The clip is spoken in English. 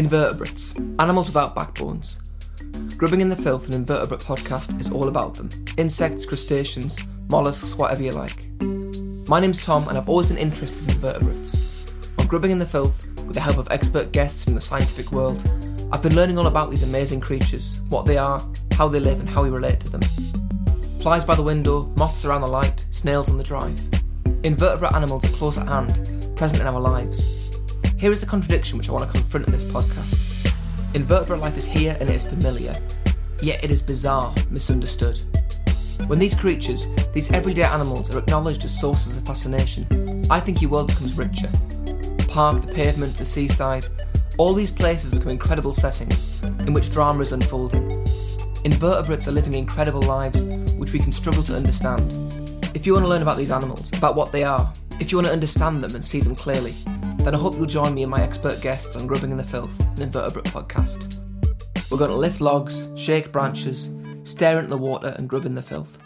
Invertebrates, animals without backbones. Grubbing in the Filth, an invertebrate podcast, is all about them insects, crustaceans, mollusks, whatever you like. My name's Tom, and I've always been interested in invertebrates. On Grubbing in the Filth, with the help of expert guests from the scientific world, I've been learning all about these amazing creatures, what they are, how they live, and how we relate to them. Flies by the window, moths around the light, snails on the drive. Invertebrate animals are close at hand, present in our lives, here is the contradiction which I want to confront in this podcast. Invertebrate life is here and it is familiar, yet it is bizarre, misunderstood. When these creatures, these everyday animals, are acknowledged as sources of fascination, I think your world becomes richer. The park, the pavement, the seaside, all these places become incredible settings in which drama is unfolding. Invertebrates are living incredible lives which we can struggle to understand. If you want to learn about these animals, about what they are, if you want to understand them and see them clearly, then I hope you'll join me and my expert guests on Grubbing in the Filth, an invertebrate podcast. We're going to lift logs, shake branches, stare into the water, and grub in the filth.